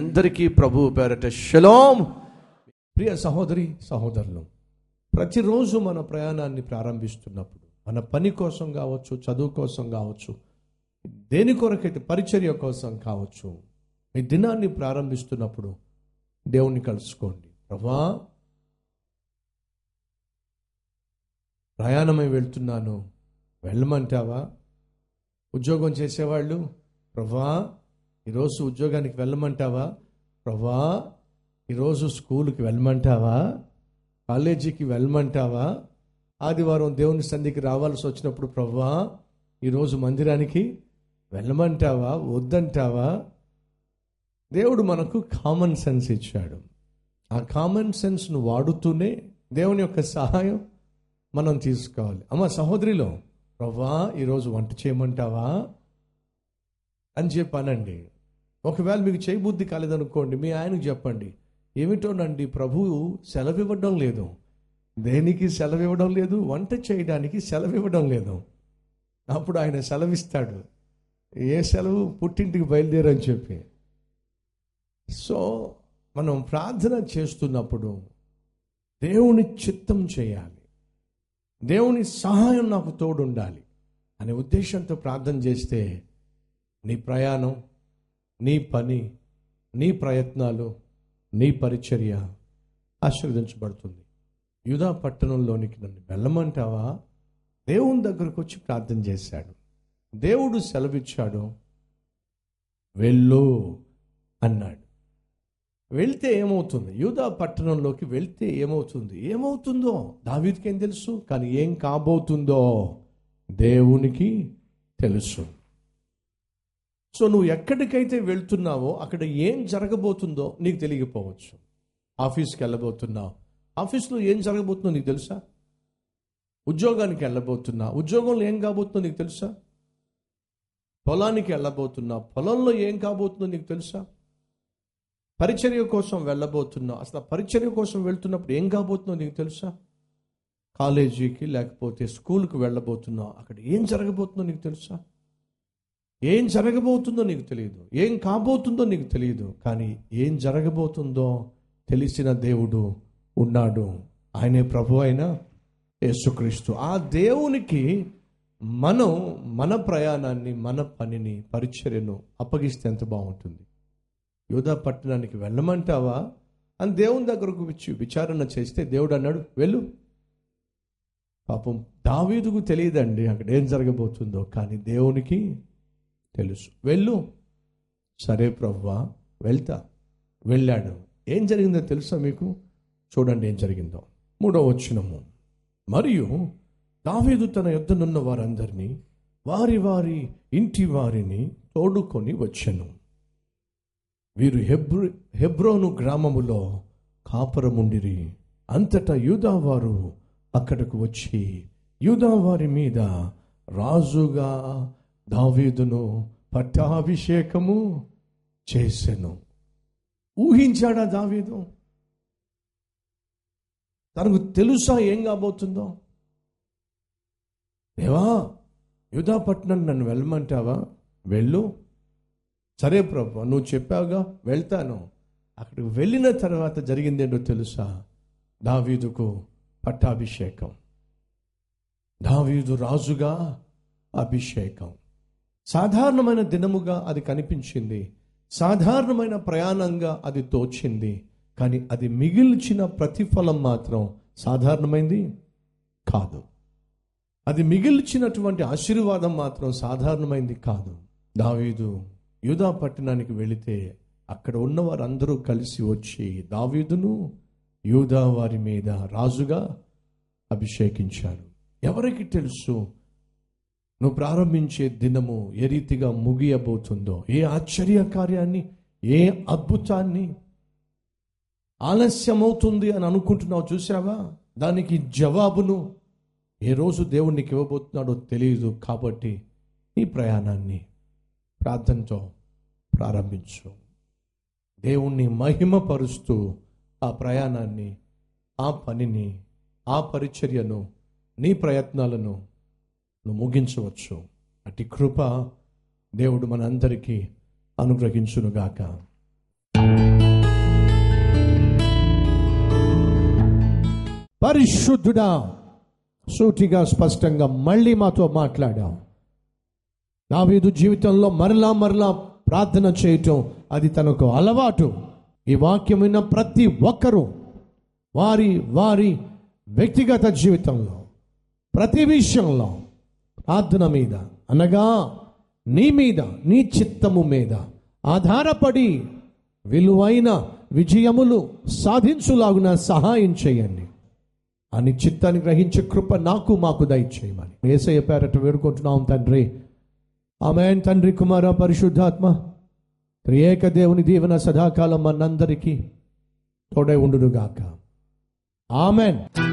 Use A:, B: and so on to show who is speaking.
A: అందరికీ ప్రభు పేరట షలోం. ప్రియ సహోదరి సహోదరులు ప్రతిరోజు మన ప్రయాణాన్ని ప్రారంభిస్తున్నప్పుడు మన పని కోసం కావచ్చు చదువు కోసం కావచ్చు దేని కొరకైతే పరిచర్య కోసం కావచ్చు మీ దినాన్ని ప్రారంభిస్తున్నప్పుడు దేవుణ్ణి కలుసుకోండి. ప్రభా ప్రయాణమై వెళ్తున్నాను. వెళ్ళమంటావా? ఉద్యోగం చేసేవాళ్ళు? ప్రభా ఈరోజు ఉద్యోగానికి వెళ్ళమంటావా? ప్రభా ఈరోజు స్కూల్కి వెళ్ళమంటావా? కాలేజీకి వెళ్ళమంటావా? ఆదివారం దేవుని సంధికి రావాల్సి వచ్చినప్పుడు ప్రభా ఈరోజు మందిరానికి వెళ్ళమంటావా? వద్దంటావా? దేవుడు మనకు కామన్ సెన్స్ ఇచ్చాడు. ఆ కామన్ సెన్స్ను వాడుతూనే దేవుని యొక్క సహాయం మనం తీసుకోవాలి. అమ్మ సహోదరిలో ప్రభా ఈరోజు వంట చేయమంటావా? అని చెప్పానండి. ఒకవేళ మీకు చేయబుద్ధి కాలేదనుకోండి మీ ఆయనకు చెప్పండి ఏమిటోనండి ప్రభువు సెలవు ఇవ్వడం లేదు. దేనికి సెలవు ఇవ్వడం లేదు? వంట చేయడానికి సెలవు ఇవ్వడం లేదు. అప్పుడు ఆయన సెలవిస్తాడు. ఏ సెలవు? పుట్టింటికి బయలుదేరని చెప్పి. సో మనం ప్రార్థన చేస్తున్నప్పుడు దేవుని చిత్తం చేయాలి. దేవుని సహాయం నాకు తోడుండాలి అనే ఉద్దేశంతో ప్రార్థన చేస్తే నీ ప్రయాణం నీ పని నీ ప్రయత్నాలు నీ పరిచర్య ఆశీర్వదించబడుతుంది. యుధా పట్టణంలోనికి నన్ను వెళ్ళమంటావా? దేవుని దగ్గరకు వచ్చి ప్రార్థన చేశాడు. దేవుడు సెలవిచ్చాడు. వెళ్ళు అన్నాడు. వెళ్తే ఏమవుతుంది? యూదా పట్టణంలోకి వెళ్తే ఏమవుతుంది? ఏమవుతుందో దావీదికి ఏం తెలుసు? కానీ ఏం కాబోతుందో దేవునికి తెలుసు. సో నువ్వు ఎక్కడికైతే వెళ్తున్నావో అక్కడ ఏం జరగబోతుందో నీకు తెలియకపోవచ్చు. ఆఫీస్కి వెళ్ళబోతున్నావు. ఆఫీస్లో ఏం జరగబోతుందో నీకు తెలుసా? ఉద్యోగానికి వెళ్ళబోతున్నా ఉద్యోగంలో ఏం కాబోతుందో నీకు తెలుసా? పొలానికి వెళ్ళబోతున్నా పొలంలో ఏం కాబోతుందో నీకు తెలుసా? పరిచర్య కోసం వెళ్ళబోతున్నా అసలు పరిచర్య కోసం వెళ్తున్నప్పుడు ఏం కాబోతుందో నీకు తెలుసా? కాలేజీకి లేకపోతే స్కూల్కి వెళ్ళబోతున్నావు. అక్కడ ఏం జరగబోతుందో నీకు తెలుసా? ఏం జరగబోతుందో నీకు తెలియదు ఏం కాబోతుందో నీకు తెలియదు కానీ ఏం జరగబోతుందో తెలిసిన దేవుడు ఉన్నాడు. ఆయనే ప్రభు అయిన యేసుక్రీస్తు. ఆ దేవునికి మనం మన ప్రయాణాన్ని మన పనిని పరిచర్యను అప్పగిస్తే ఎంత బాగుంటుంది. యోధా పట్టణానికి వెళ్ళమంటావా? అని దేవుని దగ్గరకు వచ్చి విచారణ చేస్తే దేవుడు అన్నాడు వెళ్ళు. పాపం దావీదుకు తెలియదండి అక్కడ ఏం జరగబోతుందో. కానీ దేవునికి తెలుసు. వెళ్ళు. సరే ప్రవ్వా వెళ్తా. వెళ్ళాడు. ఏం జరిగిందో తెలుసా మీకు? చూడండి ఏం జరిగిందో. మూడో వచ్చినము మరియు దావీదు తన యుద్ధనున్న వారందరినీ వారి వారి ఇంటి వారిని తోడుకొని వచ్చాను. వీరు హెబ్రో హెబ్రోను గ్రామములో కాపురముండిరి. అంతటా యూదావారు అక్కడకు వచ్చి యూదావారి మీద రాజుగా దావీదును పట్టాభిషేకము చేసెను. ఊహించాడా దావీదు? తనకు తెలుసా ఏం కాబోతుందో? దేవా యుధాపట్నం నన్ను వెళ్ళమంటావా? వెళ్ళు. సరే ప్రభు నువ్వు చెప్పావుగా వెళ్తాను. అక్కడికి వెళ్ళిన తర్వాత జరిగిందేంటో తెలుసా? దావీదుకు పట్టాభిషేకం. దావీదు రాజుగా అభిషేకం. సాధారణమైన దినముగా అది కనిపించింది. సాధారణమైన ప్రయాణంగా అది తోచింది. కానీ అది మిగిల్చిన ప్రతిఫలం మాత్రం సాధారణమైంది? కాదు. అది మిగిల్చినటువంటి ఆశీర్వాదం మాత్రం సాధారణమైంది కాదు. దావీదు యూదా పట్టణానికి వెళితే అక్కడ ఉన్న వారందరూ కలిసి వచ్చి దావీదును యూదా వారి మీద రాజుగా అభిషేకించారు. ఎవరికి తెలుసు? నువ్వు ప్రారంభించే దినము ఏ రీతిగా ముగియబోతుందో ఏ ఆశ్చర్య కార్యాన్ని ఏ అద్భుతాన్ని ఆలస్యమవుతుంది అని అనుకుంటున్నావు చూసావా దానికి జవాబును ఏ రోజు దేవుడు నీకు ఇవ్వబోతున్నాడో తెలియదు కాబట్టి నీ ప్రయాణాన్ని ప్రార్థనతో ప్రారంభించు. దేవుణ్ణి మహిమపరుస్తూ ఆ ప్రయాణాన్ని ఆ పనిని ఆ పరిచర్యను నీ ప్రయత్నాలను నువ్వు ముగించవచ్చు. అటు కృప దేవుడు మనందరికీ అనుగ్రహించునుగాక. పరిశుద్ధుడా సూటిగా స్పష్టంగా మళ్ళీ మాతో మాట్లాడాం వీధు జీవితంలో మరలా మరలా ప్రార్థన చేయటం అది తనకు అలవాటు. ఈ వాక్యం విన్న ప్రతి ఒక్కరూ వారి వారి వ్యక్తిగత జీవితంలో ప్రతి విషయంలో ప్రార్థన మీద. అనగా నీ మీద నీ చిత్తము మీద ఆధారపడి విలువైన విజయములు సాధించులాగున సహాయం చేయండి. అని చిత్తాన్ని గ్రహించే కృప నాకు మాకు దయచేయమని. ఏసయ్య పేరట వేడుకుంటున్నాం తండ్రి. ఆమెన్ తండ్రి కుమార పరిశుద్ధాత్మ. త్రియేక దేవుని దీవెన సదాకాలం మనందరికీ తోడై ఉండునుగాక. ఆమెన్.